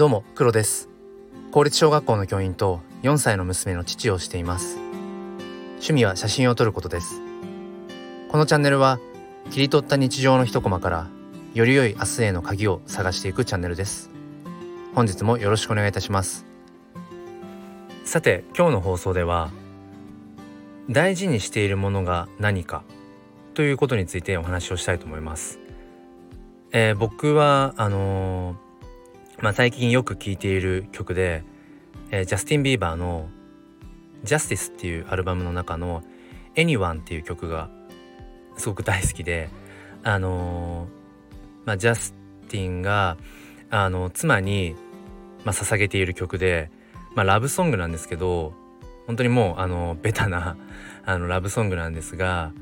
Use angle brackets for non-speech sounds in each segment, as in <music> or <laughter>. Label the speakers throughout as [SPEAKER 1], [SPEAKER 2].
[SPEAKER 1] どうも黒です。公立小学校の教員と4歳の娘の父をしています。趣味は写真を撮ることです。このチャンネルは切り取った日常の一コマからより良い明日への鍵を探していくチャンネルです。本日もよろしくお願いいたします。さて今日の放送では大事にしているものが何かということについてお話をしたいと思います、えー、僕はあのーまあ、最近よく聴いている曲で、えー、ジャスティン・ビーバーの「Justice」っていうアルバムの中の「Anyone」っていう曲がすごく大好きであのー、まあ、ジャスティンがあの妻に、まあ、捧げている曲で、まあ、ラブソングなんですけど本当にもうあのベタなあのラブソングなんですが、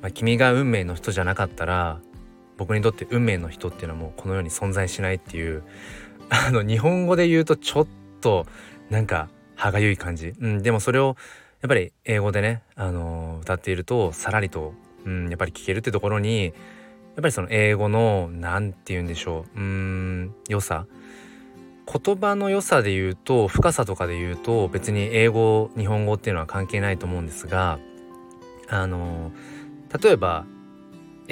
[SPEAKER 1] まあ、君が運命の人じゃなかったら僕にとって運命の人っていうのはもうこの世に存在しないっていうあの日本語で言うとちょっとなんか歯がゆい感じ、うん、でもそれをやっぱり英語でね、あのー、歌っているとさらりと、うん、やっぱり聞けるってところにやっぱりその英語の何て言うんでしょううん良さ。言葉の良さで言うと深さとかで言うと別に英語日本語っていうのは関係ないと思うんですがあの、例えば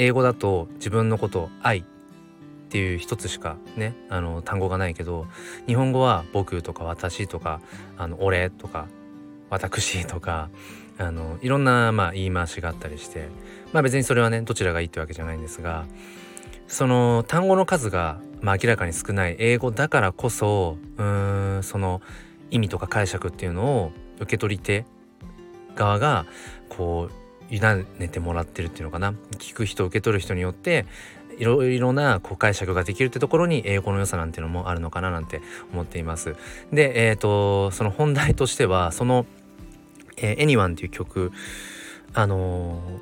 [SPEAKER 1] 英語だと自分のことを愛っていう一つしかねあの単語がないけど日本語は僕とか私とかあの俺とか私とかあのいろんなまあ言い回しがあったりしてまあ別にそれはねどちらがいいってわけじゃないんですがその単語の数がまあ明らかに少ない英語だからこそうーんその意味とか解釈っていうのを受け取り手側がこう委ねてもらってるっていうのかな聞く人受け取る人によっていろいろなこう解釈ができるってところに英語の良さなんていうのもあるのかななんて思っています。で、えーと、その本題としてはその「えー、Anyone」っていう曲あのー、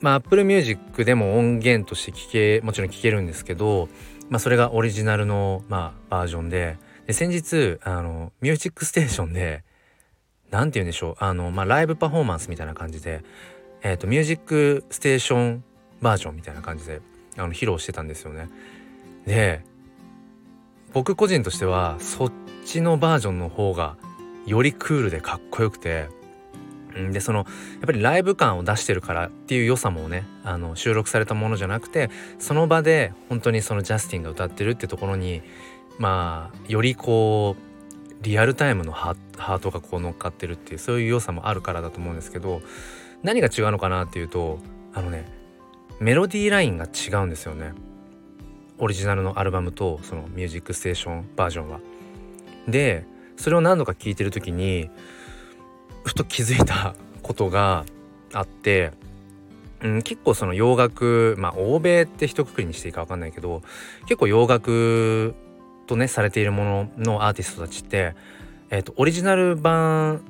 [SPEAKER 1] まあ Apple Music でも音源として聴けもちろん聴けるんですけど、まあ、それがオリジナルの、まあ、バージョンでで先日あの「ミュージックステーションで何て言うんでしょうあの、まあ、ライブパフォーマンスみたいな感じで、えーと、ミュージックステーションバージョンみたいな感じであの披露してたんですよね。で僕個人としてはそっちのバージョンの方がよりクールでかっこよくてでそのやっぱりライブ感を出してるからっていう良さもねあの収録されたものじゃなくてその場で本当にそのジャスティンが歌ってるってところにまあよりこうリアルタイムのハートがこう乗っかってるっていうそういう良さもあるからだと思うんですけど何が違うのかなっていうとあのねメロディーラインが違うんですよねオリジナルのアルバムとその「ミュージックステーション」バージョンは。でそれを何度か聴いてる時にふと気づいたことがあって、うん、結構その洋楽まあ欧米って一括りにしていいか分かんないけど結構洋楽とねされているもののアーティストたちって、えーと、オリジナル版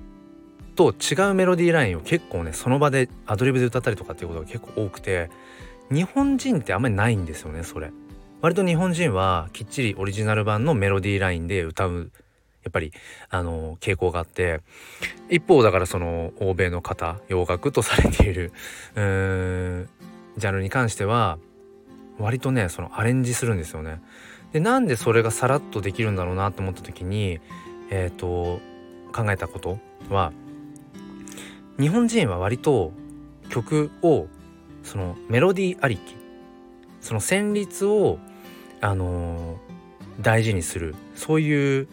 [SPEAKER 1] と違うメロディーラインを結構ねその場でアドリブで歌ったりとかっていうことが結構多くて日本人ってあんまりないんですよねそれ。割と日本人はきっちりオリジナル版のメロディーラインで歌うやっぱりあの傾向があって一方だからその欧米の方洋楽とされているうーんジャンルに関しては割とねそのアレンジするんですよね。でなんでそれがさらっとできるんだろうなと思った時にえっ、ー、と考えたことは日本人は割と曲をそのメロディーありきその旋律をあのー、大事にするそういう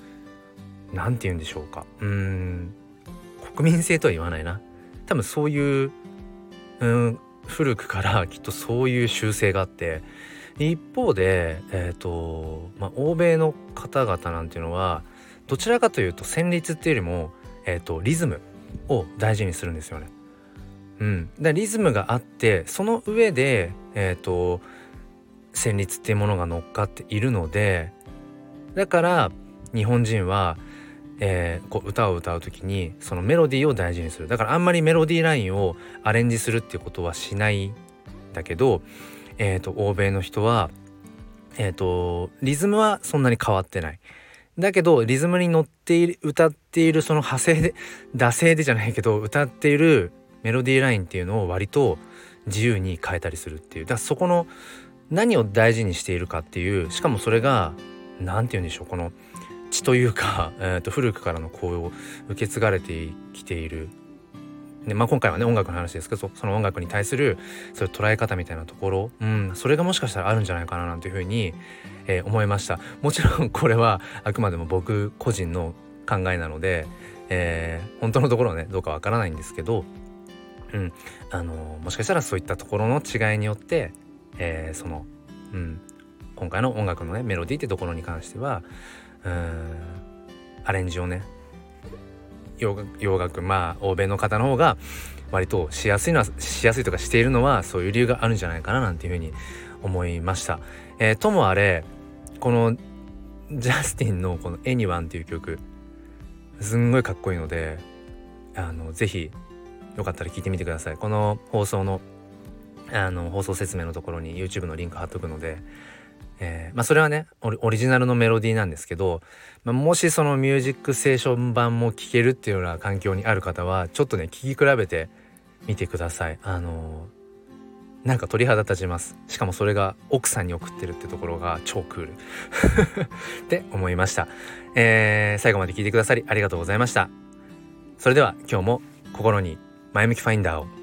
[SPEAKER 1] 何て言うんでしょうか。うん国民性とは言わないな。多分そういううん古くからきっとそういう習性があって一方で、えーとまあ、欧米の方々なんていうのはどちらかというと旋律っていうよりも、えーと、リズムを大事にするんですよね。うん、でリズムがあってその上で、えーと、旋律っていうものが乗っかっているのでだから日本人は、えー、こう歌を歌う時にそのメロディーを大事にするだからあんまりメロディーラインをアレンジするっていうことはしないんだけどえーと、欧米の人は、えーと、リズムはそんなに変わってない。だけどリズムに乗っている歌っているその派生で <laughs> 惰性でじゃないけど歌っているメロディーラインっていうのを割と自由に変えたりするっていうだからそこの何を大事にしているかっていうしかもそれが何て言うんでしょうこの血というか、<laughs> えー、と古くからのこう受け継がれてきているで、まあ、今回はね音楽の話ですけどその音楽に対するそういう捉え方みたいなところ、うん、それがもしかしたらあるんじゃないかななんていうふうに、えー、思いました。もちろんこれはあくまでも僕個人の考えなので、えー、本当のところはねどうかわからないんですけど、うんあのー、もしかしたらそういったところの違いによって、えー、その、うん、今回の音楽のねメロディーってところに関してはうんアレンジをね洋楽まあ欧米の方の方が割としやすいのはしやすいとかしているのはそういう理由があるんじゃないかななんていうふうに思いました。えー、ともあれこのジャスティンのこの「Anyone」っていう曲すんごいかっこいいのであのぜひよかったら聴いてみてください。この放送のあの放送説明のところに YouTube のリンク貼っとくのでえー、まあそれはねオリジナルのメロディーなんですけど、まあ、もしその「ミュージックステーション版も聴けるっていうような環境にある方はちょっとね聴き比べてみてください。あのー、なんか鳥肌立ちます。しかもそれが奥さんに送ってるってところが超クール。<laughs> って思いました、えー、最後まで聞いてくださりありがとうございました。それでは今日も心に前向きファインダーを